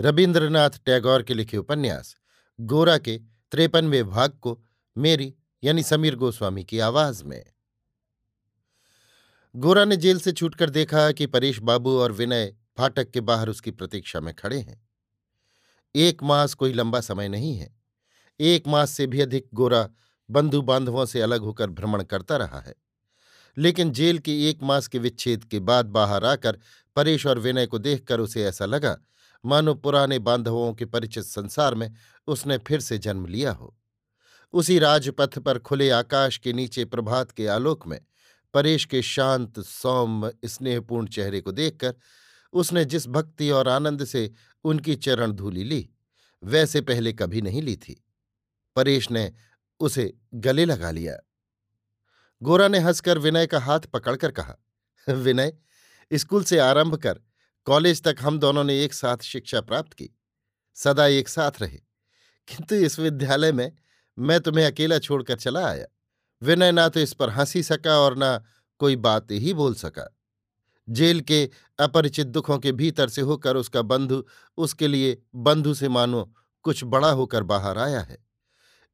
रविन्द्रनाथ टैगोर के लिखे उपन्यास, गोरा के त्रेपनवे भाग को मेरी, यानी समीर गोस्वामी की आवाज़ में। गोरा ने जेल से छूटकर देखा कि परेश बाबू और विनय फाटक के बाहर उसकी प्रतीक्षा में खड़े हैं। एक मास कोई लंबा समय नहीं है। एक मास से भी अधिक गोरा बंधु बांधवों से अलग होकर भ्रमण करता रहा है। लेकिन जेल के एक मास के विच्छेद के बाद बाहर आकर परेश और विनय को देखकर उसे ऐसा लगा मानो पुराने बांधवों के परिचित संसार में उसने फिर से जन्म लिया हो। उसी राजपथ पर खुले आकाश के नीचे प्रभात के आलोक में, परेश के शांत, सौम्य, स्नेहपूर्ण चेहरे को देखकर उसने जिस भक्ति और आनंद से उनकी चरण धूली ली, वैसे पहले कभी नहीं ली थी। परेश ने उसे गले लगा लिया। गोरा ने हंसकर विनय का हाथ पकड़कर कहा, विनय, स्कूल से आरंभ कर कॉलेज तक हम दोनों ने एक साथ शिक्षा प्राप्त की, सदा एक साथ रहे। किंतु इस विद्यालय में मैं तुम्हें अकेला छोड़कर चला आया। विनय ना तो इस पर हँसी सका और ना कोई बात ही बोल सका। जेल के अपरिचित दुखों के भीतर से होकर उसका बंधु, उसके लिए बंधु से मानो कुछ बड़ा होकर बाहर आया है।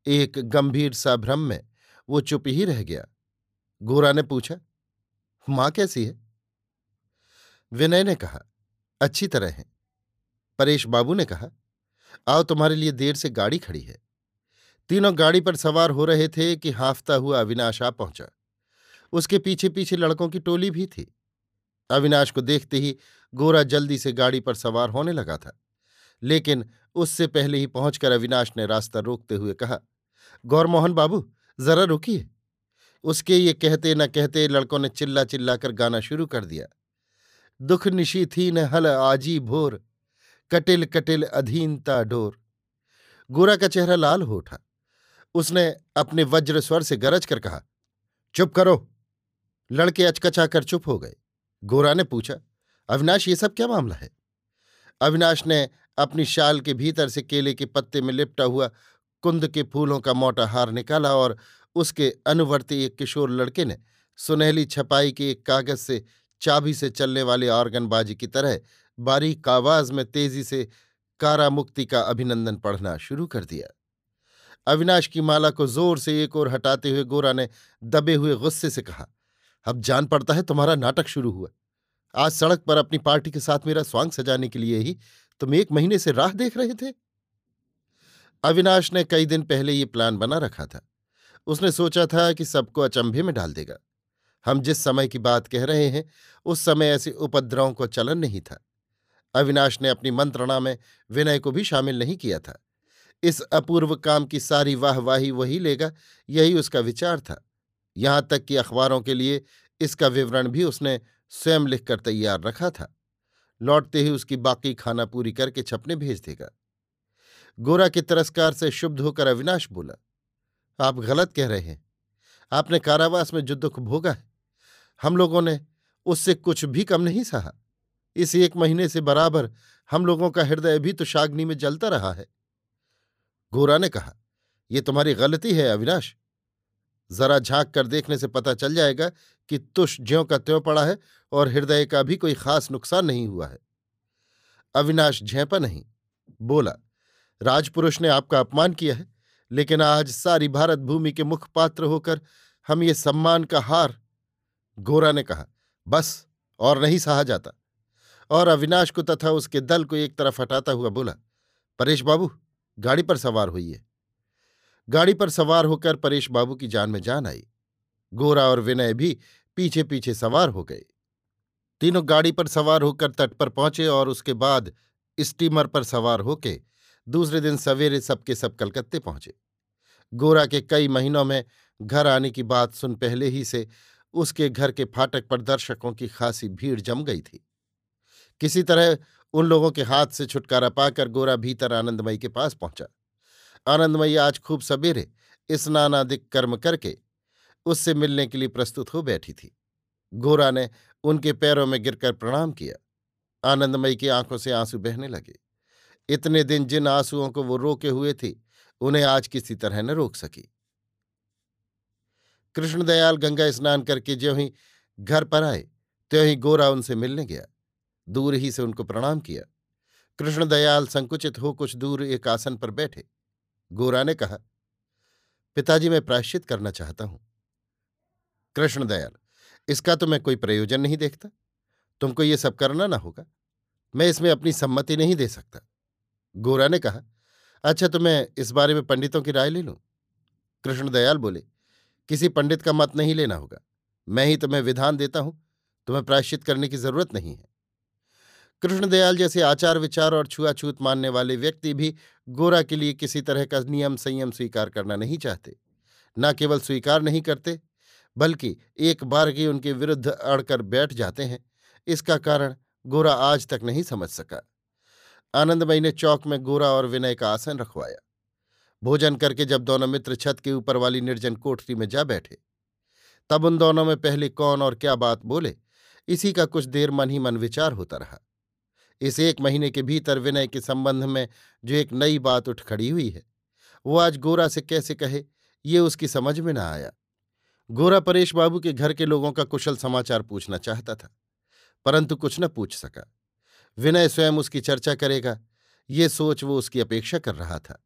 एक गंभीर सा भ्रम में वो चुप ही रह गया। गोरा ने पूछा, माँ कैसी है? विनय ने कहा अच्छी तरह हैं। परेश बाबू ने कहा, आओ तुम्हारे लिए देर से गाड़ी खड़ी है। तीनों गाड़ी पर सवार हो रहे थे कि हाफता हुआ अविनाश आ पहुँचा। उसके पीछे पीछे लड़कों की टोली भी थी। अविनाश को देखते ही गोरा जल्दी से गाड़ी पर सवार होने लगा था। लेकिन उससे पहले ही पहुंचकर अविनाश ने रास्ता रोकते हुए कहा, गौरमोहन बाबू, जरा रुकिए। उसके ये कहते न कहते लड़कों ने चिल्ला चिल्लाकर गाना शुरू कर दिया। दुख निशी थी न हल आजी भोर, कटिल कटिल अधीनता डोर। गोरा का चेहरा लाल हो उठा। उसने अपने वज्र स्वर से गरज कर कहा, चुप करो। लड़के अचकचाकर चुप हो गए। गोरा ने पूछा, अविनाश, ये सब क्या मामला है? अविनाश ने अपनी शाल के भीतर से केले के पत्ते में लिपटा हुआ कुंद के फूलों का मोटा हार निकाला और उसके अनुवर्ती एक किशोर लड़के ने सुनहली छपाई के एक कागज़ से चाबी से चलने वाले ऑर्गनबाजी की तरह बारीक आवाज़ में तेज़ी से कारामुक्ति का अभिनंदन पढ़ना शुरू कर दिया। अविनाश की माला को ज़ोर से एक ओर हटाते हुए गोरा ने दबे हुए गुस्से से कहा, अब जान पड़ता है तुम्हारा नाटक शुरू हुआ। आज सड़क पर अपनी पार्टी के साथ मेरा स्वांग सजाने के लिए ही तुम एक महीने से राह देख रहे थे? अविनाश ने कई दिन पहले ये प्लान बना रखा था। उसने सोचा था कि सबको अचंभे में डाल देगा। हम जिस समय की बात कह रहे हैं, उस समय ऐसे उपद्रवों को चलन नहीं था। अविनाश ने अपनी मंत्रणा में विनय को भी शामिल नहीं किया था। इस अपूर्व काम की सारी वाहवाही वही लेगा, यही उसका विचार था। यहाँ तक कि अखबारों के लिए इसका विवरण भी उसने स्वयं लिखकर तैयार रखा था। लौटते ही उसकी बाकी खाना पूरी करके छपने भेज देगा। गोरा के तिरस्कार से शुद्ध होकर अविनाश बोला, आप गलत कह रहे हैं। आपने कारावास में जो दुख भोगा है हम लोगों ने उससे कुछ भी कम नहीं सहा। इस एक महीने से बराबर हम लोगों का हृदय भी तो शाग्नि में जलता रहा है। गोरा ने कहा यह तुम्हारी गलती है, अविनाश। जरा झाँक कर देखने से पता चल जाएगा कि तुष ज्यों का त्यों पड़ा है और हृदय का भी कोई खास नुकसान नहीं हुआ है। अविनाश झेपा नहीं, बोला, राजपुरुष ने आपका अपमान किया है, लेकिन आज सारी भारत भूमि के मुखपात्र होकर हम ये सम्मान का हार गोरा ने कहा, बस, और नहीं सहा जाता। और अविनाश को तथा उसके दल को एक तरफ़ हटाता हुआ बोला, परेश बाबू, गाड़ी पर सवार हुई है गाड़ी पर सवार होकर परेश बाबू की जान में जान आई। गोरा और विनय भी पीछे पीछे सवार हो गए। तीनों गाड़ी पर सवार होकर तट पर पहुँचे और उसके बाद स्टीमर पर सवार होके दूसरे दिन सवेरे सबके सब कलकत्ते पहुँचे। गोरा के कई महीनों में घर आने की बात सुन पहले ही से उसके घर के फाटक पर दर्शकों की खासी भीड़ जम गई थी। किसी तरह उन लोगों के हाथ से छुटकारा पाकर गोरा भीतर आनंदमयी के पास पहुँचा। आनंदमयी आज खूब सवेरे स्नानादिक कर्म करके उससे मिलने के लिए प्रस्तुत हो बैठी थी। गोरा ने उनके पैरों में गिरकर प्रणाम किया। आनंदमयी की आँखों से आँसू बहने लगे। इतने दिन जिन आंसुओं को वो रोके हुए थी, उन्हें आज किसी तरह न रोक सकी। कृष्णदयाल गंगा स्नान करके ज्यों ही घर पर आए, त्यों ही गोरा उनसे मिलने गया। दूर ही से उनको प्रणाम किया। कृष्णदयाल संकुचित हो कुछ दूर एक आसन पर बैठे। गोरा ने कहा, पिताजी, मैं प्रायश्चित करना चाहता हूँ। कृष्णदयाल इसका तो मैं कोई प्रयोजन नहीं देखता। तुमको ये सब करना ना होगा। मैं इसमें अपनी सम्मति नहीं दे सकता। गोरा ने कहा अच्छा तो मैं इस बारे में पंडितों की राय ले लूँ? कृष्णदयाल बोले किसी पंडित का मत नहीं लेना होगा। मैं ही तुम्हें विधान देता हूँ, तुम्हें प्रायश्चित करने की ज़रूरत नहीं है। कृष्णदयाल जैसे आचार विचार और छुआछूत मानने वाले व्यक्ति भी गोरा के लिए किसी तरह का नियम संयम स्वीकार करना नहीं चाहते। न केवल स्वीकार नहीं करते, बल्कि एक बार की उनके विरुद्ध अड़कर बैठ जाते हैं। इसका कारण गोरा आज तक नहीं समझ सका। आनंदमयी ने चौक में गोरा और विनय का आसन रखवाया। भोजन करके जब दोनों मित्र छत के ऊपर वाली निर्जन कोठरी में जा बैठे। तब उन दोनों में पहले कौन और क्या बात बोले, इसी का कुछ देर मन ही मन विचार होता रहा। इस एक महीने के भीतर विनय के संबंध में जो एक नई बात उठ खड़ी हुई है, वो आज गोरा से कैसे कहे, ये उसकी समझ में न आया। गोरा परेश बाबू के घर के लोगों का कुशल समाचार पूछना चाहता था, परंतु कुछ न पूछ सका। विनय स्वयं उसकी चर्चा करेगा, ये सोच वो उसकी अपेक्षा कर रहा था।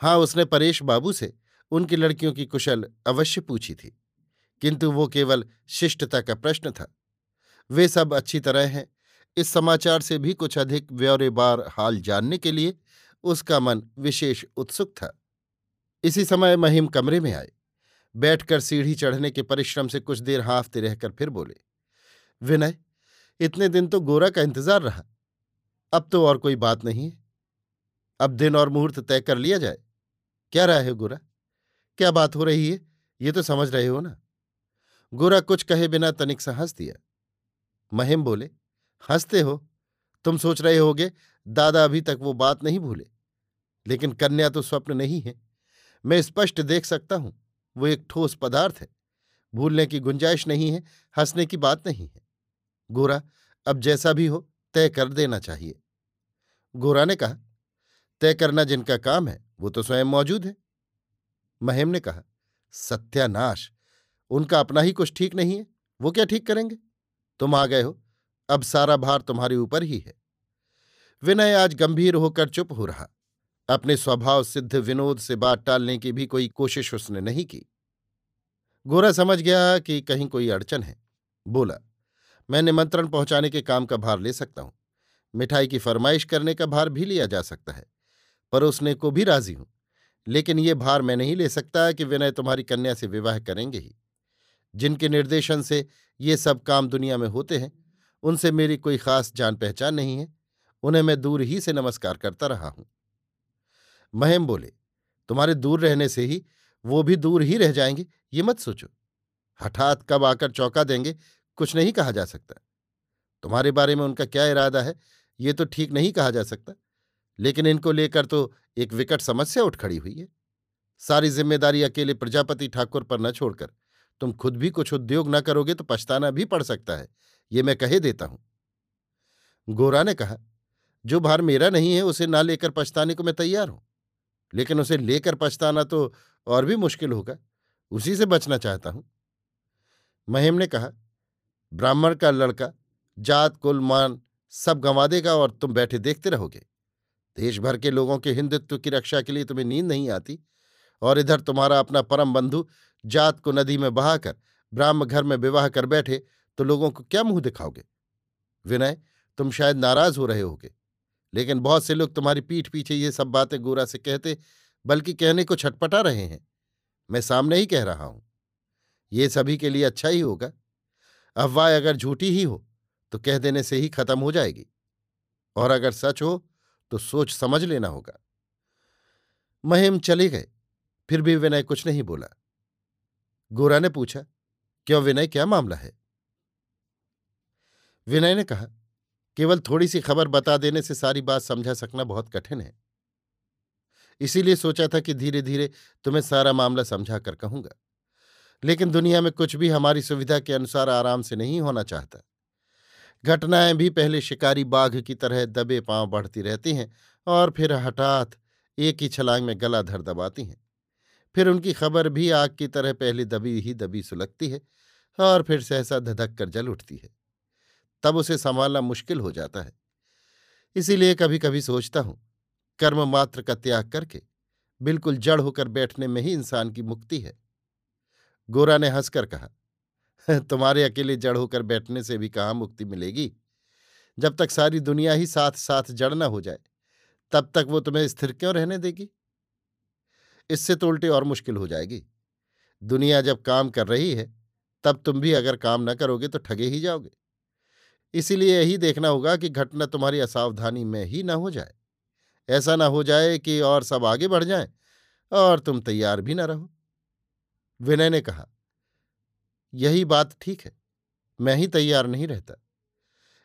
हाँ उसने परेश बाबू से उनकी लड़कियों की कुशल अवश्य पूछी थी, किंतु वो केवल शिष्टता का प्रश्न था। वे सब अच्छी तरह हैं। इस समाचार से भी कुछ अधिक ब्यौरेबार हाल जानने के लिए उसका मन विशेष उत्सुक था। इसी समय महिम कमरे में आए। बैठकर सीढ़ी चढ़ने के परिश्रम से कुछ देर हाफते रहकर फिर बोले, विनय, इतने दिन तो गोरा का इंतज़ार रहा। अब तो और कोई बात नहीं है। अब दिन और मुहूर्त तय कर लिया जाए। क्या राय है गोरा? क्या बात हो रही है? ये तो समझ रहे हो ना। गोरा कुछ कहे बिना तनिक सा हंस दिया। महिम बोले, हँसते हो? तुम सोच रहे होगे, दादा अभी तक वो बात नहीं भूले। लेकिन कन्या तो स्वप्न नहीं है। मैं स्पष्ट देख सकता हूँ, वो एक ठोस पदार्थ है। भूलने की गुंजाइश नहीं है, हंसने की बात नहीं है। गोरा, अब जैसा भी हो, तय कर देना चाहिए। गोरा ने कहा तय करना जिनका काम है, वो तो स्वयं मौजूद है। महेम ने कहा, सत्यानाश, उनका अपना ही कुछ ठीक नहीं है, वो क्या ठीक करेंगे? तुम आ गए हो, अब सारा भार तुम्हारे ऊपर ही है। विनय आज गंभीर होकर चुप हो रहा। अपने स्वभाव सिद्ध विनोद से बात टालने की भी कोई कोशिश उसने नहीं की। गोरा समझ गया कि कहीं कोई अड़चन है। बोला, मैं निमंत्रण पहुँचाने के काम का भार ले सकता हूँ। मिठाई की फरमाइश करने का भार भी लिया जा सकता है। परोसने को भी राज़ी हूँ। लेकिन ये भार मैं नहीं ले सकता कि विनय तुम्हारी कन्या से विवाह करेंगे ही। जिनके निर्देशन से ये सब काम दुनिया में होते हैं, उनसे मेरी कोई खास जान पहचान नहीं है। उन्हें मैं दूर ही से नमस्कार करता रहा हूँ। महिम बोले, तुम्हारे दूर रहने से ही वो भी दूर ही रह जाएँगे, ये मत सोचो। हठात कब आकर चौंका देंगे, कुछ नहीं कहा जा सकता। तुम्हारे बारे में उनका क्या इरादा है, ये तो ठीक नहीं कहा जा सकता। लेकिन इनको लेकर तो एक विकट समस्या उठ खड़ी हुई है। सारी ज़िम्मेदारी अकेले प्रजापति ठाकुर पर न छोड़कर, तुम खुद भी कुछ उद्योग न करोगे तो पछताना भी पड़ सकता है, ये मैं कहे देता हूँ। गोरा ने कहा, जो भार मेरा नहीं है, उसे ना लेकर पछताने को मैं तैयार हूँ। लेकिन उसे लेकर पछताना तो और भी मुश्किल होगा, उसी से बचना चाहता हूँ। महिम ने कहा, ब्राह्मण का लड़का, जात, कुल, मान सब गंवा देगा और तुम बैठे देखते रहोगे। देश भर के लोगों के हिंदुत्व की रक्षा के लिए तुम्हें नींद नहीं आती। और इधर तुम्हारा अपना परम बंधु जात को नदी में बहाकर ब्राह्म घर में विवाह कर बैठे तो लोगों को क्या मुँह दिखाओगे? विनय, तुम शायद नाराज़ हो रहे होगे। लेकिन बहुत से लोग तुम्हारी पीठ पीछे ये सब बातें गोरा से कहते, बल्कि कहने को छटपटा रहे हैं। मैं सामने ही कह रहा हूँ। ये सभी के लिए अच्छा ही होगा। अफवाह अगर झूठी ही हो तो कह देने से ही खत्म हो जाएगी। और अगर सच हो तो सोच समझ लेना होगा। महिम चले गए, फिर भी विनय कुछ नहीं बोला। गोरा ने पूछा, क्यों विनय, क्या मामला है? विनय ने कहा, केवल थोड़ी सी खबर बता देने से सारी बात समझा सकना बहुत कठिन है। इसीलिए सोचा था कि धीरे धीरे तुम्हें सारा मामला समझा कर कहूँगा। लेकिन दुनिया में कुछ भी हमारी सुविधा के अनुसार आराम से नहीं होना चाहता। घटनाएँ भी पहले शिकारी बाघ की तरह दबे पाँव बढ़ती रहती हैं और फिर हठात एक ही छलांग में गला धर दबाती हैं। फिर उनकी खबर भी आग की तरह पहले दबी ही दबी सुलगती है और फिर सहसा धधक कर जल उठती है। तब उसे संभालना मुश्किल हो जाता है। इसीलिए कभी कभी सोचता हूँ, कर्म मात्र का त्याग करके बिल्कुल जड़ होकर बैठने में ही इंसान की मुक्ति है। गोरा ने हंसकर कहा तुम्हारे अकेले जड़ होकर बैठने से भी कहाँ मुक्ति मिलेगी? जब तक सारी दुनिया ही साथ साथ जड़ न हो जाए, तब तक वो तुम्हें स्थिर क्यों रहने देगी? इससे तो उल्टे और मुश्किल हो जाएगी। दुनिया जब काम कर रही है, तब तुम भी अगर काम न करोगे तो ठगे ही जाओगे। इसीलिए यही देखना होगा कि घटना तुम्हारी असावधानी में ही न हो जाए। ऐसा ना हो जाए कि और सब आगे बढ़ जाएँ और तुम तैयार भी ना रहो। विनय ने कहा यही बात ठीक है, मैं ही तैयार नहीं रहता।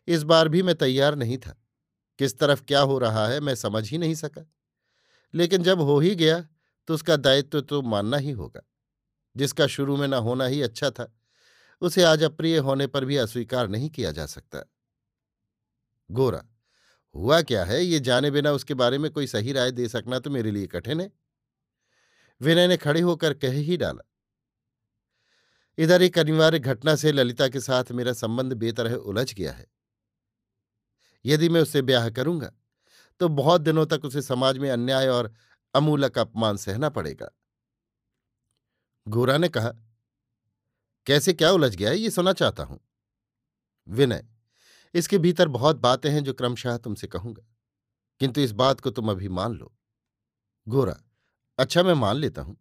इस बार भी मैं तैयार नहीं था, किस तरफ़ क्या हो रहा है मैं समझ ही नहीं सका। लेकिन जब हो ही गया तो उसका दायित्व तो मानना ही होगा, जिसका शुरू में ना होना ही अच्छा था, उसे आज अप्रिय होने पर भी अस्वीकार नहीं किया जा सकता। गोरा, हुआ क्या है? ये जाने बिना उसके बारे में कोई सही राय दे सकना तो मेरे लिए कठिन है। विनय ने खड़े होकर कह ही डाला इधर एक अनिवार्य घटना से ललिता के साथ मेरा संबंध बेतरह उलझ गया है। यदि मैं उससे ब्याह करूँगा तो बहुत दिनों तक उसे समाज में अन्याय और अमूलक अपमान सहना पड़ेगा। गोरा ने कहा, कैसे, क्या उलझ गया है? ये सुना चाहता हूँ। विनय, इसके भीतर बहुत बातें हैं जो क्रमशः तुमसे कहूँगा, किंतु इस बात को तुम अभी मान लो। गोरा अच्छा मैं मान लेता हूँ।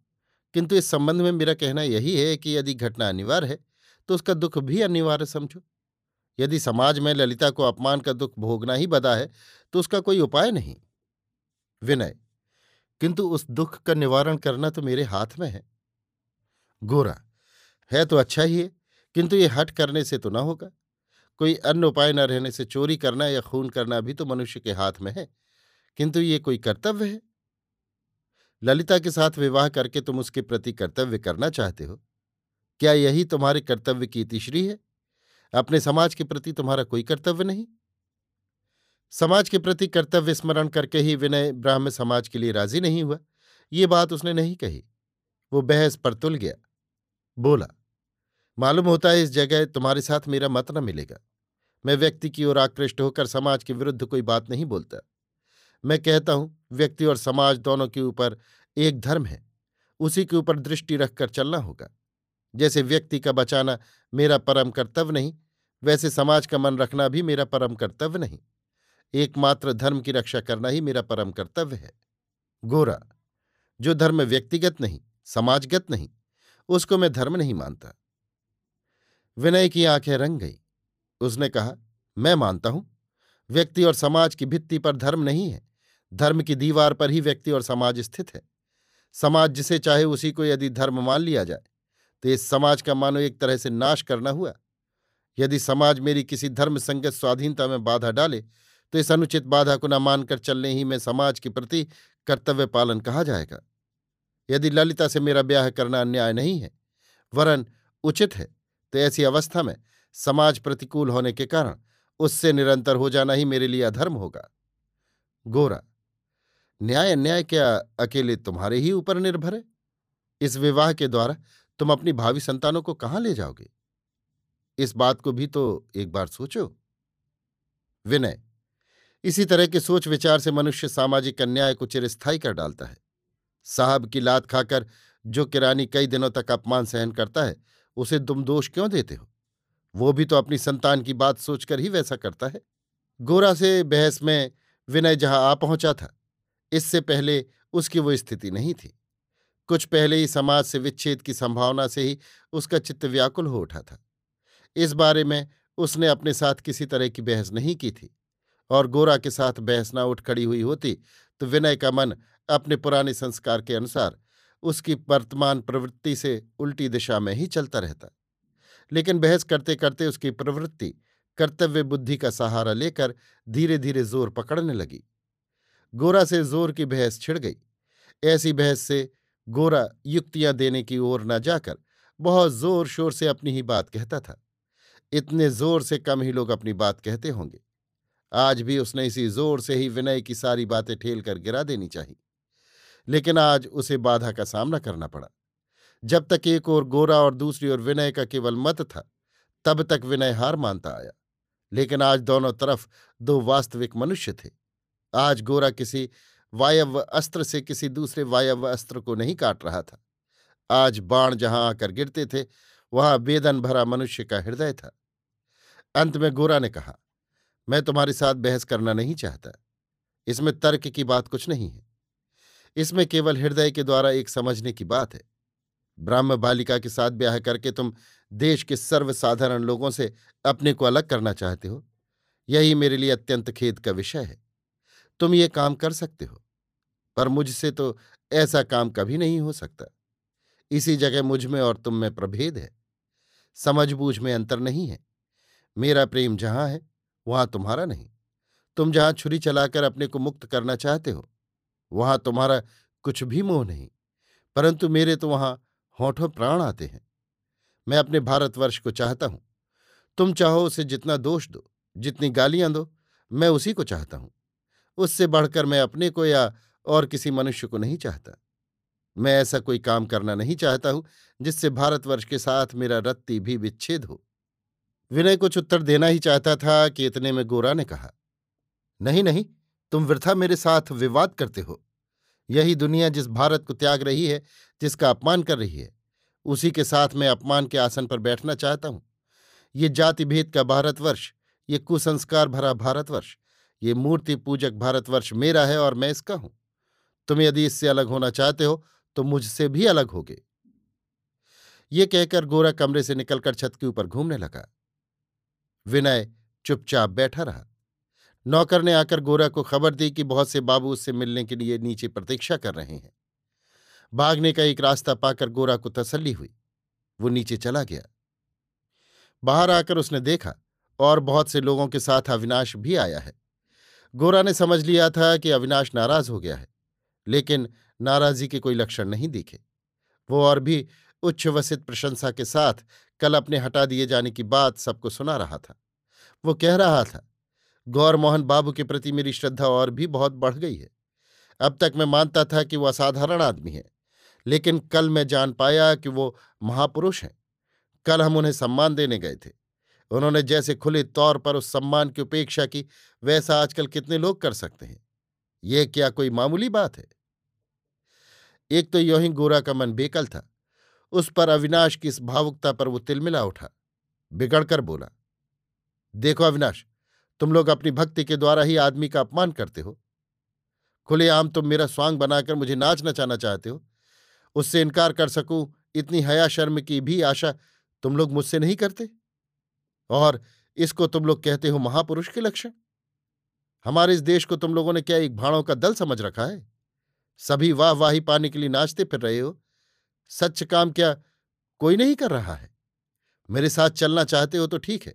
किंतु इस संबंध में मेरा कहना यही है कि यदि घटना अनिवार्य है तो उसका दुख भी अनिवार्य समझो। यदि समाज में ललिता को अपमान का दुख भोगना ही बदा है तो उसका कोई उपाय नहीं। विनय, किंतु उस दुख का निवारण करना तो मेरे हाथ में है। गोरा, है तो अच्छा ही है, किंतु ये हट करने से तो ना होगा। कोई अन्य उपाय न रहने से चोरी करना या खून करना भी तो मनुष्य के हाथ में है, किंतु ये कोई कर्तव्य है। ललिता के साथ विवाह करके तुम उसके प्रति कर्तव्य करना चाहते हो? क्या यही तुम्हारे कर्तव्य की इतिश्री है? अपने समाज के प्रति तुम्हारा कोई कर्तव्य नहीं? समाज के प्रति कर्तव्य स्मरण करके ही विनय ब्राह्म समाज के लिए राज़ी नहीं हुआ। ये बात उसने नहीं कही। वो बहस पर तुल गया। बोला, मालूम होता है इस जगह तुम्हारे साथ मेरा मत न मिलेगा। मैं व्यक्ति की ओर आकृष्ट होकर समाज के विरुद्ध कोई बात नहीं बोलता। मैं कहता हूँ व्यक्ति और समाज दोनों के ऊपर एक धर्म है। उसी के ऊपर दृष्टि रखकर चलना होगा। जैसे व्यक्ति का बचाना मेरा परम कर्तव्य नहीं, वैसे समाज का मन रखना भी मेरा परम कर्तव्य नहीं। एकमात्र धर्म की रक्षा करना ही मेरा परम कर्तव्य है। गोरा, जो धर्म व्यक्तिगत नहीं, समाजगत नहीं, उसको मैं धर्म नहीं मानता। विनय की आँखें रंग गई। उसने कहा, मैं मानता हूँ, व्यक्ति और समाज की भित्ति पर धर्म नहीं है। धर्म की दीवार पर ही व्यक्ति और समाज स्थित है। समाज जिसे चाहे उसी को यदि धर्म मान लिया जाए तो इस समाज का मानो एक तरह से नाश करना हुआ। यदि समाज मेरी किसी धर्म संगत स्वाधीनता में बाधा डाले तो इस अनुचित बाधा को न मानकर चलने ही में समाज के प्रति कर्तव्य पालन कहा जाएगा। यदि ललिता से मेरा ब्याह करना अन्याय नहीं है, वरन उचित है तो ऐसी अवस्था में समाज प्रतिकूल होने के कारण उससे निरंतर हो जाना ही मेरे लिए अधर्म होगा। गोरा न्याय अन्याय क्या अकेले तुम्हारे ही ऊपर निर्भर है? इस विवाह के द्वारा तुम अपनी भावी संतानों को कहाँ ले जाओगे? इस बात को भी तो एक बार सोचो। विनय, इसी तरह के सोच विचार से मनुष्य सामाजिक अन्याय को चिरस्थायी कर डालता है। साहब की लात खाकर जो किरानी कई दिनों तक अपमान सहन करता है, उसे तुम दोष क्यों देते हो? वो भी तो अपनी संतान की बात सोचकर ही वैसा करता है। गोरा से बहस में विनय जहाँ आ पहुँचा था। इससे पहले उसकी वो स्थिति नहीं थी। कुछ पहले ही समाज से विच्छेद की संभावना से ही उसका चित्त व्याकुल हो उठा था। इस बारे में उसने अपने साथ किसी तरह की बहस नहीं की थी। और गोरा के साथ बहस ना उठ खड़ी हुई होती तो विनय का मन अपने पुराने संस्कार के अनुसार उसकी वर्तमान प्रवृत्ति से उल्टी दिशा में ही चलता रहता। लेकिन बहस करते करते उसकी प्रवृत्ति कर्तव्य बुद्धि का सहारा लेकर धीरे धीरे ज़ोर पकड़ने लगी। गोरा से ज़ोर की बहस छिड़ गई। ऐसी बहस से गोरा युक्तियाँ देने की ओर न जाकर बहुत ज़ोर शोर से अपनी ही बात कहता था। इतने ज़ोर से कम ही लोग अपनी बात कहते होंगे। आज भी उसने इसी ज़ोर से ही विनय की सारी बातें ठेल कर गिरा देनी चाहिए लेकिन आज उसे बाधा का सामना करना पड़ा। जब तक एक ओर गोरा और दूसरी ओर विनय का केवल मत था, तब तक विनय हार मानता आया। लेकिन आज दोनों तरफ़ दो वास्तविक मनुष्य थे। आज गोरा किसी वायव्य अस्त्र से किसी दूसरे वायव्य अस्त्र को नहीं काट रहा था। आज बाण जहाँ आकर गिरते थे, वहाँ वेदन भरा मनुष्य का हृदय था। अंत में गोरा ने कहा, मैं तुम्हारे साथ बहस करना नहीं चाहता। इसमें तर्क की बात कुछ नहीं है। इसमें केवल हृदय के द्वारा एक समझने की बात है। ब्राह्म बालिका के साथ ब्याह करके तुम देश के सर्वसाधारण लोगों से अपने को अलग करना चाहते हो। यही मेरे लिए अत्यंत खेद का विषय है। तुम ये काम कर सकते हो, पर मुझसे तो ऐसा काम कभी नहीं हो सकता। इसी जगह मुझमें और तुम में प्रभेद है। समझबूझ में अंतर नहीं है। मेरा प्रेम जहाँ है, वहाँ तुम्हारा नहीं। तुम जहाँ छुरी चलाकर अपने को मुक्त करना चाहते हो, वहाँ तुम्हारा कुछ भी मोह नहीं। परंतु मेरे तो वहाँ होठों प्राण आते हैं। मैं अपने भारतवर्ष को चाहता हूँ। तुम चाहो उसे जितना दोष दो, जितनी गालियाँ दो, मैं उसी को चाहता हूँ। उससे बढ़कर मैं अपने को या और किसी मनुष्य को नहीं चाहता। मैं ऐसा कोई काम करना नहीं चाहता हूँ, जिससे भारतवर्ष के साथ मेरा रत्ती भी विच्छेद हो। विनय कुछ उत्तर देना ही चाहता था कि इतने में गोरा ने कहा, नहीं नहीं, तुम वृथा मेरे साथ विवाद करते हो। यही दुनिया जिस भारत को त्याग रही है, जिसका अपमान कर रही है, उसी के साथ मैं अपमान के आसन पर बैठना चाहता हूँ। ये जाति भेद का भारतवर्ष, ये कुसंस्कार भरा भारतवर्ष ये मूर्ति पूजक भारतवर्ष मेरा है और मैं इसका हूँ। तुम यदि इससे अलग होना चाहते हो तो मुझसे भी अलग होगे। ये कहकर गोरा कमरे से निकलकर छत के ऊपर घूमने लगा। विनय चुपचाप बैठा रहा। नौकर ने आकर गोरा को खबर दी कि बहुत से बाबू उससे मिलने के लिए नीचे प्रतीक्षा कर रहे हैं। भागने का एक रास्ता पाकर गोरा को तसल्ली हुई। वो नीचे चला गया। बाहर आकर उसने देखा और बहुत से लोगों के साथ अविनाश भी आया है। गोरा ने समझ लिया था कि अविनाश नाराज़ हो गया है, लेकिन नाराजी के कोई लक्षण नहीं दिखे। वो और भी उच्छ्वसित प्रशंसा के साथ कल अपने हटा दिए जाने की बात सबको सुना रहा था। वो कह रहा था, गौर मोहन बाबू के प्रति मेरी श्रद्धा और भी बहुत बढ़ गई है। अब तक मैं मानता था कि वो असाधारण आदमी है, लेकिन कल मैं जान पाया कि वो महापुरुष हैं। कल हम उन्हें सम्मान देने गए थे। उन्होंने जैसे खुले तौर पर उस सम्मान की उपेक्षा की, वैसा आजकल कितने लोग कर सकते हैं? यह क्या कोई मामूली बात है? एक तो यों ही गोरा का मन बेकल था। उस पर अविनाश की इस भावुकता पर वो तिलमिला उठा, बिगड़कर बोला, देखो अविनाश, तुम लोग अपनी भक्ति के द्वारा ही आदमी का अपमान करते हो। खुलेआम तुम मेरा स्वांग बनाकर मुझे नाच नचाना चाहते हो। उससे इनकार कर सकूँ, इतनी हया शर्म की भी आशा तुम लोग मुझसे नहीं करते? और इसको तुम लोग कहते हो महापुरुष के लक्षण। हमारे इस देश को तुम लोगों ने क्या एक भाड़ों का दल समझ रखा है? सभी वाह वाही पाने के लिए नाचते फिर रहे हो। सच काम क्या कोई नहीं कर रहा है? मेरे साथ चलना चाहते हो तो ठीक है,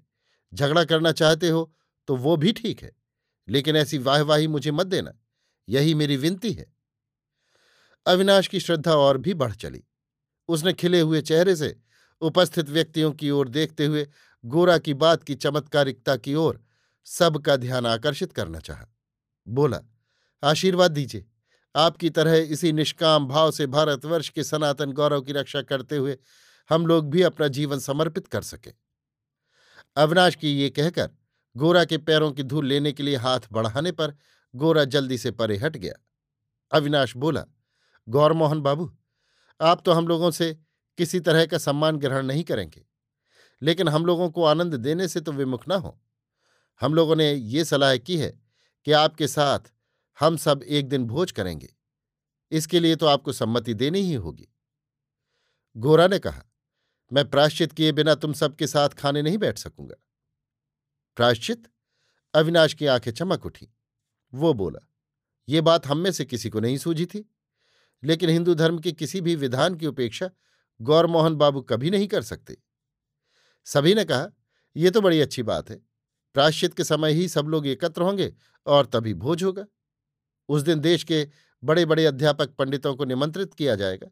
झगड़ा करना चाहते हो तो वो भी ठीक है, लेकिन ऐसी वाहवाही मुझे मत देना, यही मेरी विनती है। अविनाश की श्रद्धा और भी बढ़ चली। उसने खिले हुए चेहरे से उपस्थित व्यक्तियों की ओर देखते हुए गोरा की बात की चमत्कारिकता की ओर सबका ध्यान आकर्षित करना चाहा। बोला, आशीर्वाद दीजिए। आपकी तरह इसी निष्काम भाव से भारतवर्ष के सनातन गौरव की रक्षा करते हुए हम लोग भी अपना जीवन समर्पित कर सके। अविनाश की ये कहकर गोरा के पैरों की धूल लेने के लिए हाथ बढ़ाने पर गोरा जल्दी से परे हट गया। अविनाश बोला, गौरमोहन बाबू, आप तो हम लोगों से किसी तरह का सम्मान ग्रहण नहीं करेंगे। लेकिन हम लोगों को आनंद देने से तो विमुख न हो। हम लोगों ने ये सलाह की है कि आपके साथ हम सब एक दिन भोज करेंगे। इसके लिए तो आपको सम्मति देनी ही होगी। गोरा ने कहा, मैं प्राश्चित किए बिना तुम सबके साथ खाने नहीं बैठ सकूँगा। प्राश्चित अविनाश की आँखें चमक उठी। वो बोला, ये बात हम में से किसी को नहीं सूझी थी। लेकिन हिंदू धर्म के किसी भी विधान की उपेक्षा गौरमोहन बाबू कभी नहीं कर सकते। सभी ने कहा यह तो बड़ी अच्छी बात है। प्राश्चित के समय ही सब लोग एकत्र होंगे और तभी भोज होगा। उस दिन देश के बड़े बड़े अध्यापक पंडितों को निमंत्रित किया जाएगा।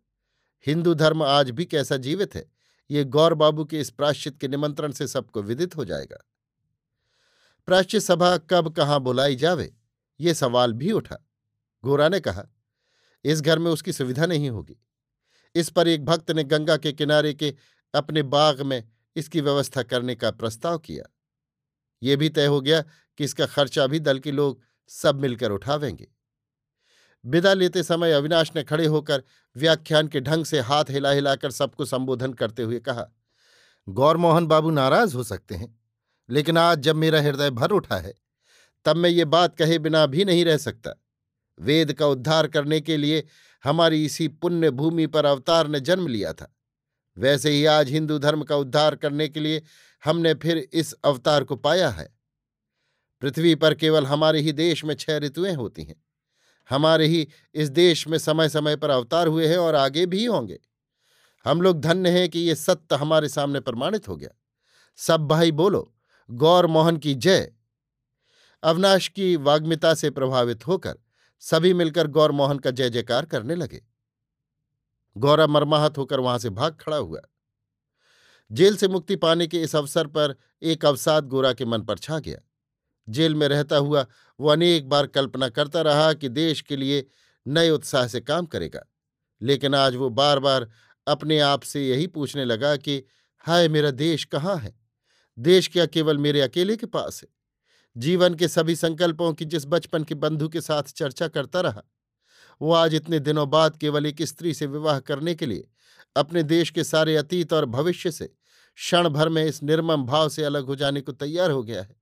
हिंदू धर्म आज भी कैसा जीवित है, ये गौर बाबू के इस प्राश्चित के निमंत्रण से सबको विदित हो जाएगा। प्राश्चित सभा कब कहाँ बुलाई जावे, ये सवाल भी उठा। गोरा ने कहा, इस घर में उसकी सुविधा नहीं होगी। इस पर एक भक्त ने गंगा के किनारे के अपने बाग में इसकी व्यवस्था करने का प्रस्ताव किया। ये भी तय हो गया कि इसका खर्चा भी दल के लोग सब मिलकर उठावेंगे। विदा लेते समय अविनाश ने खड़े होकर व्याख्यान के ढंग से हाथ हिला हिलाकर सबको संबोधन करते हुए कहा, गौरमोहन बाबू नाराज़ हो सकते हैं, लेकिन आज जब मेरा हृदय भर उठा है, तब मैं ये बात कहे बिना भी नहीं रह सकता। वेद का उद्धार करने के लिए हमारी इसी पुण्य भूमि पर अवतार ने जन्म लिया था। वैसे ही आज हिंदू धर्म का उद्धार करने के लिए हमने फिर इस अवतार को पाया है। पृथ्वी पर केवल हमारे ही देश में छह ऋतुएँ होती हैं। हमारे ही इस देश में समय समय पर अवतार हुए हैं और आगे भी होंगे। हम लोग धन्य हैं कि ये सत्य हमारे सामने प्रमाणित हो गया। सब भाई बोलो, गौर मोहन की जय। अवनाश की वाग्मिता से प्रभावित होकर सभी मिलकर गौर मोहन का जय जयकार करने लगे। गौरा मरमाहत होकर वहाँ से भाग खड़ा हुआ। जेल से मुक्ति पाने के इस अवसर पर एक अवसाद गोरा के मन पर छा गया। जेल में रहता हुआ वो अनेक बार कल्पना करता रहा कि देश के लिए नए उत्साह से काम करेगा। लेकिन आज वो बार बार अपने आप से यही पूछने लगा कि, हाय, मेरा देश कहाँ है? देश क्या केवल मेरे अकेले के पास है? जीवन के सभी संकल्पों की जिस बचपन के बंधु के साथ चर्चा करता रहा वो आज इतने दिनों बाद केवल एक स्त्री से विवाह करने के लिए, अपने देश के सारे अतीत और भविष्य से क्षण भर में इस निर्मम भाव से अलग हो जाने को तैयार हो गया है।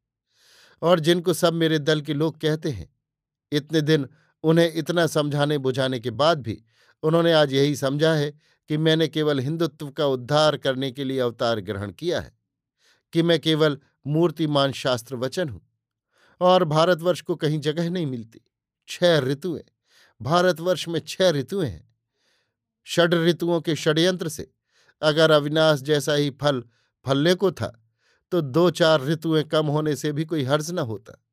और जिनको सब मेरे दल के लोग कहते हैं, इतने दिन उन्हें इतना समझाने बुझाने के बाद भी उन्होंने आज यही समझा है कि मैंने केवल हिंदुत्व का उद्धार करने के लिए अवतार ग्रहण किया है, कि मैं केवल मूर्तिमान शास्त्र वचन हूँ और भारतवर्ष को कहीं जगह नहीं मिलती, छह ऋतुएँ भारतवर्ष में छह ऋतुएँ हैं। षड ऋतुओं के षड्यंत्र से, अगर अविनाश जैसा ही फल, फलने को था तो दो चार ऋतुएँ कम होने से भी कोई हर्ज न होता।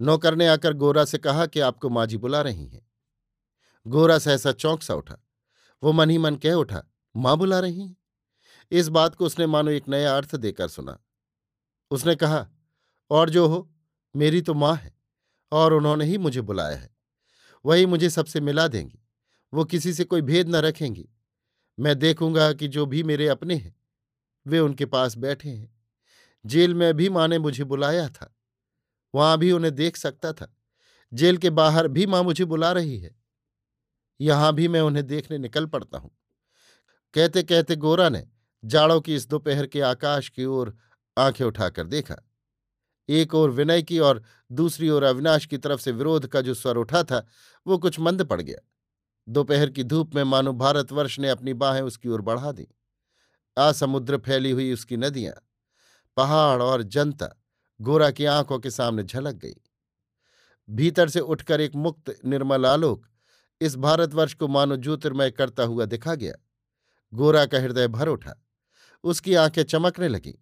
नौकर ने आकर गोरा से कहा कि आपको माजी बुला रही हैं। गोरा सहसा चौंक सा उठा। वो मन ही मन कह उठा, माँ बुला रही हैं? इस बात को उसने मानो एक नया अर्थ देकर सुना। उसने कहा, और जो हो, मेरी तो माँ है, और उन्होंने ही मुझे बुलाया है। वही मुझे सबसे मिला देंगी। वो किसी से कोई भेद न रखेंगी। मैं देखूँगा कि जो भी मेरे अपने हैं, वे उनके पास बैठे हैं। जेल में भी माँ ने मुझे बुलाया था। वहाँ भी उन्हें देख सकता था। जेल के बाहर भी माँ मुझे बुला रही है। यहाँ भी मैं उन्हें देखने निकल पड़ता हूँ। कहते कहते गोरा ने जाड़ों की इस दोपहर के आकाश की ओर आँखें उठाकर देखा। एक ओर विनय की और दूसरी ओर अविनाश की तरफ़ से विरोध का जो स्वर उठा था, वो कुछ मंद पड़ गया। दोपहर की धूप में मानो भारतवर्ष ने अपनी बाहें उसकी ओर बढ़ा दी। असमुद्र फैली हुई उसकी नदियाँ, पहाड़ और जनता गोरा की आँखों के सामने झलक गई। भीतर से उठकर एक मुक्त, निर्मल आलोक इस भारतवर्ष को मानो ज्योतिर्मय करता हुआ दिखा गया। गोरा का हृदय भर उठा। उसकी आँखें चमकने लगीं।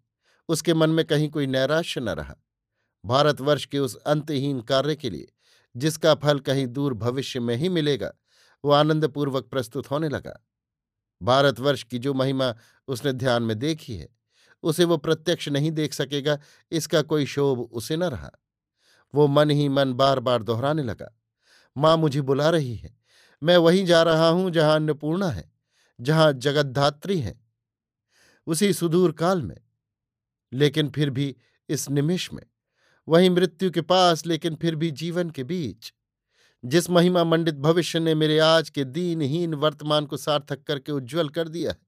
उसके मन में कहीं कोई नैराश्य न रहा। भारतवर्ष के उस अंतहीन कार्य के लिए, जिसका फल कहीं दूर भविष्य में ही मिलेगा, वो आनंदपूर्वक प्रस्तुत होने लगा। भारतवर्ष की जो महिमा उसने ध्यान में देखी है, उसे वो प्रत्यक्ष नहीं देख सकेगा, इसका कोई शोभ उसे न रहा। वो मन ही मन बार बार दोहराने लगा, माँ मुझे बुला रही है, मैं वहीं जा रहा हूँ जहाँ अन्नपूर्णा है, जहाँ जगद्धात्री है, उसी सुदूर काल में। लेकिन फिर भी इस निमिष में वहीं मृत्यु के पास, लेकिन फिर भी जीवन के बीच। जिस महिमा मंडित भविष्य ने मेरे आज के दीनहीन वर्तमान को सार्थक करके उज्ज्वल कर दिया है,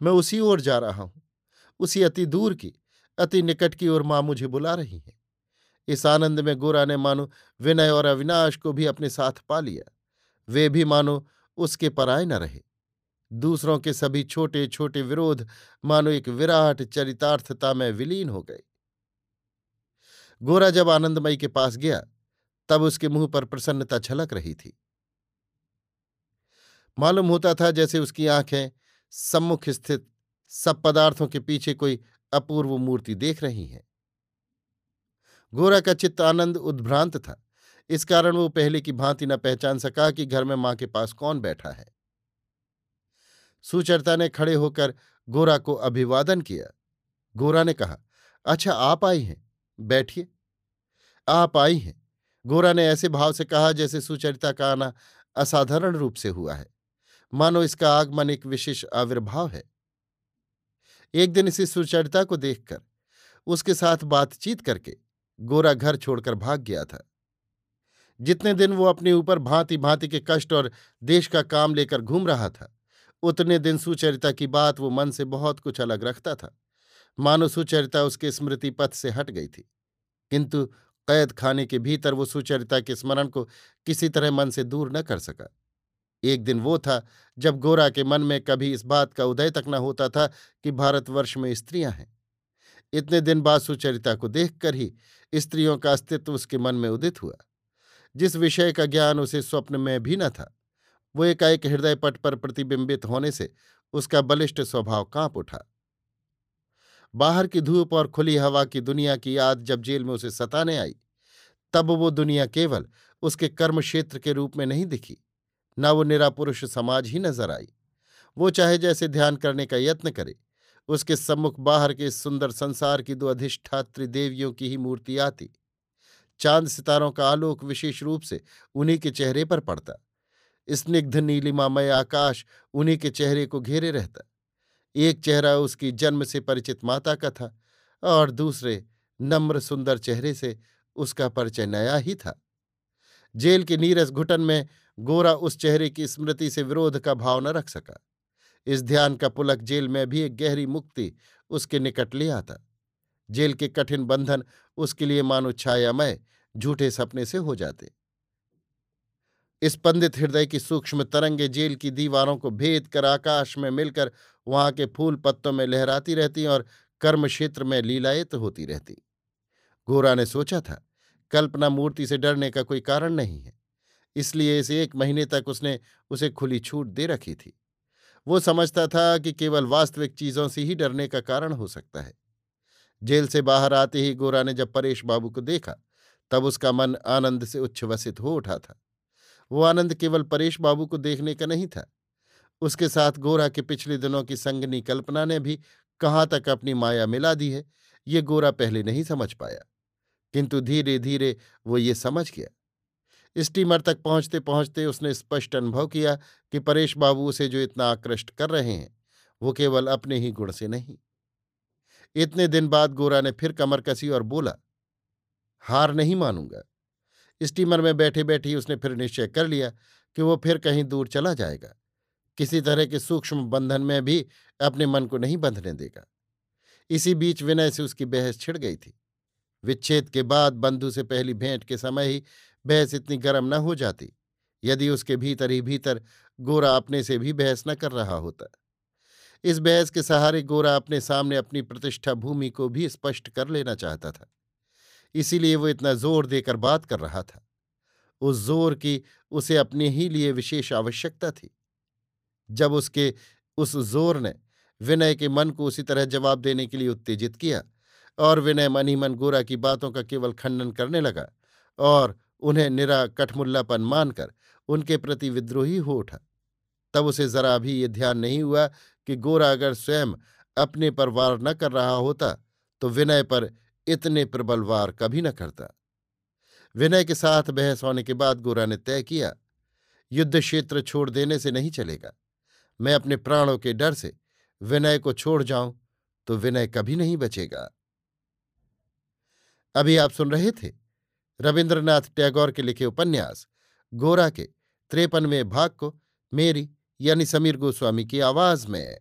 मैं उसी ओर जा रहा हूँ, उसी अति दूर की, अति निकट की ओर माँ मुझे बुला रही है। इस आनंद में गोरा ने मानो विनय और अविनाश को भी अपने साथ पा लिया। वे भी मानो उसके पराए न रहे। दूसरों के सभी छोटे छोटे विरोध मानो एक विराट चरितार्थता में विलीन हो गए। गोरा जब आनंदमयी के पास गया, तब उसके मुँह पर प्रसन्नता छलक रही थी। मालूम होता था जैसे उसकी आँखें सम्मुख स्थित सब पदार्थों के पीछे कोई अपूर्व मूर्ति देख रही हैं। गोरा का चित्त आनंद उद्भ्रांत था। इस कारण वो पहले की भांति न पहचान सका कि घर में माँ के पास कौन बैठा है। सुचरता ने खड़े होकर गोरा को अभिवादन किया। गोरा ने कहा अच्छा आप आई हैं। बैठिए। आप आई हैं। गोरा ने ऐसे भाव से कहा जैसे सुचरिता का आना असाधारण रूप से हुआ है। मानो इसका आगमन एक विशेष आविर्भाव है। एक दिन इसी सुचरिता को देखकर, उसके साथ बातचीत करके, गोरा घर छोड़कर भाग गया था। जितने दिन वो अपने ऊपर भांति भांति के कष्ट और देश का काम लेकर घूम रहा था, उतने दिन सुचरिता की बात वो मन से बहुत कुछ अलग रखता था। मानो सुचरिता उसके स्मृति पथ से हट गई थी। किंतु कैद खाने के भीतर वो सुचरिता के स्मरण को किसी तरह मन से दूर न कर सका। एक दिन वो था, जब गोरा के मन में कभी इस बात का उदय तक न होता था कि भारतवर्ष में स्त्रियाँ हैं। इतने दिन बाद सुचरिता को देखकर ही स्त्रियों का अस्तित्व उसके मन में उदित हुआ। जिस विषय का ज्ञान उसे स्वप्न में भी न था, वो एकाएक हृदय पट पर प्रतिबिंबित होने से उसका बलिष्ठ स्वभाव काँप उठा। बाहर की धूप और खुली हवा की दुनिया की याद जब जेल में उसे सताने आई, तब वो दुनिया केवल उसके कर्म क्षेत्र के रूप में नहीं दिखी, न वो निरापुरुष समाज ही नज़र आई। वो चाहे जैसे ध्यान करने का यत्न करे, उसके सम्मुख बाहर के सुंदर संसार की दो अधिष्ठात्री देवियों की ही मूर्ति आती। चाँद सितारों का आलोक विशेष रूप से उन्हीं के चेहरे पर पड़ता। स्निग्ध नीलिमामय आकाश उन्हीं के चेहरे को घेरे रहता। एक चेहरा उसकी जन्म से परिचित माता का था और दूसरे नम्र सुंदर चेहरे से उसका परिचय नया ही था। जेल के नीरस घुटन में गोरा उस चेहरे की स्मृति से विरोध का भाव न रख सका। इस ध्यान का पुलक जेल में भी एक गहरी मुक्ति उसके निकट ले आता। जेल के कठिन बंधन उसके लिए मानो छायामय, झूठे सपने से हो जाते। स्पंदित हृदय की सूक्ष्म तरंगे जेल की दीवारों को भेद कर आकाश में मिलकर वहाँ के फूल पत्तों में लहराती रहती और कर्म क्षेत्र में लीलायत होती रहती। गोरा ने सोचा था, कल्पना मूर्ति से डरने का कोई कारण नहीं है, इसलिए इस एक महीने तक उसने, उसे खुली छूट दे रखी थी। वो समझता था कि केवल वास्तविक चीज़ों से ही डरने का कारण हो सकता है। जेल से बाहर आते ही गोरा ने जब परेश बाबू को देखा, तब उसका मन आनंद से उच्छ्वसित हो उठा था। वो आनंद केवल परेश बाबू को देखने का नहीं था। उसके साथ गोरा के पिछले दिनों की संगनी कल्पना ने भी कहाँ तक अपनी माया मिला दी है, ये गोरा पहले नहीं समझ पाया। किंतु धीरे धीरे वो ये समझ गया। स्टीमर तक पहुँचते पहुँचते उसने स्पष्ट अनुभव किया कि परेश बाबू उसे जो इतना आकृष्ट कर रहे हैं, वो केवल अपने ही गुण से नहीं। इतने दिन बाद गोरा ने फिर कमर कसी और बोला, हार नहीं मानूँगा। स्टीमर में बैठे बैठे उसने फिर निश्चय कर लिया कि वो फिर कहीं दूर चला जाएगा। किसी तरह के सूक्ष्म बंधन में भी अपने मन को नहीं बंधने देगा। इसी बीच विनय से उसकी बहस छिड़ गई थी। विच्छेद के बाद बंधु से पहली भेंट के समय ही बहस इतनी गर्म न हो जाती, यदि उसके भीतर ही भीतर गोरा अपने से भी बहस न कर रहा होता। इस बहस के सहारे गोरा अपने सामने अपनी प्रतिष्ठा भूमि को भी स्पष्ट कर लेना चाहता था। इसीलिए वो इतना ज़ोर देकर बात कर रहा था। उस ज़ोर की उसे अपने ही लिए विशेष आवश्यकता थी। जब उसके उस ज़ोर ने विनय के मन को उसी तरह जवाब देने के लिए उत्तेजित किया और विनय मन ही मन गोरा की बातों का केवल खंडन करने लगा और उन्हें निरा कठमुल्लापन मानकर उनके प्रति विद्रोही हो उठा। तब उसे जरा भी ये ध्यान नहीं हुआ कि गोरा अगर स्वयं अपने पर वार न कर रहा होता तो विनय पर इतने प्रबल वार कभी न करता। विनय के साथ बहस होने के बाद गोरा ने तय किया, युद्ध क्षेत्र छोड़ देने से नहीं चलेगा। मैं अपने प्राणों के डर से विनय को छोड़ जाऊँ तो विनय कभी नहीं बचेगा। अभी आप सुन रहे थे रविन्द्रनाथ टैगोर के लिखे उपन्यास, गोरा के त्रेपनवें भाग को मेरी यानी समीर गोस्वामी की आवाज़ में।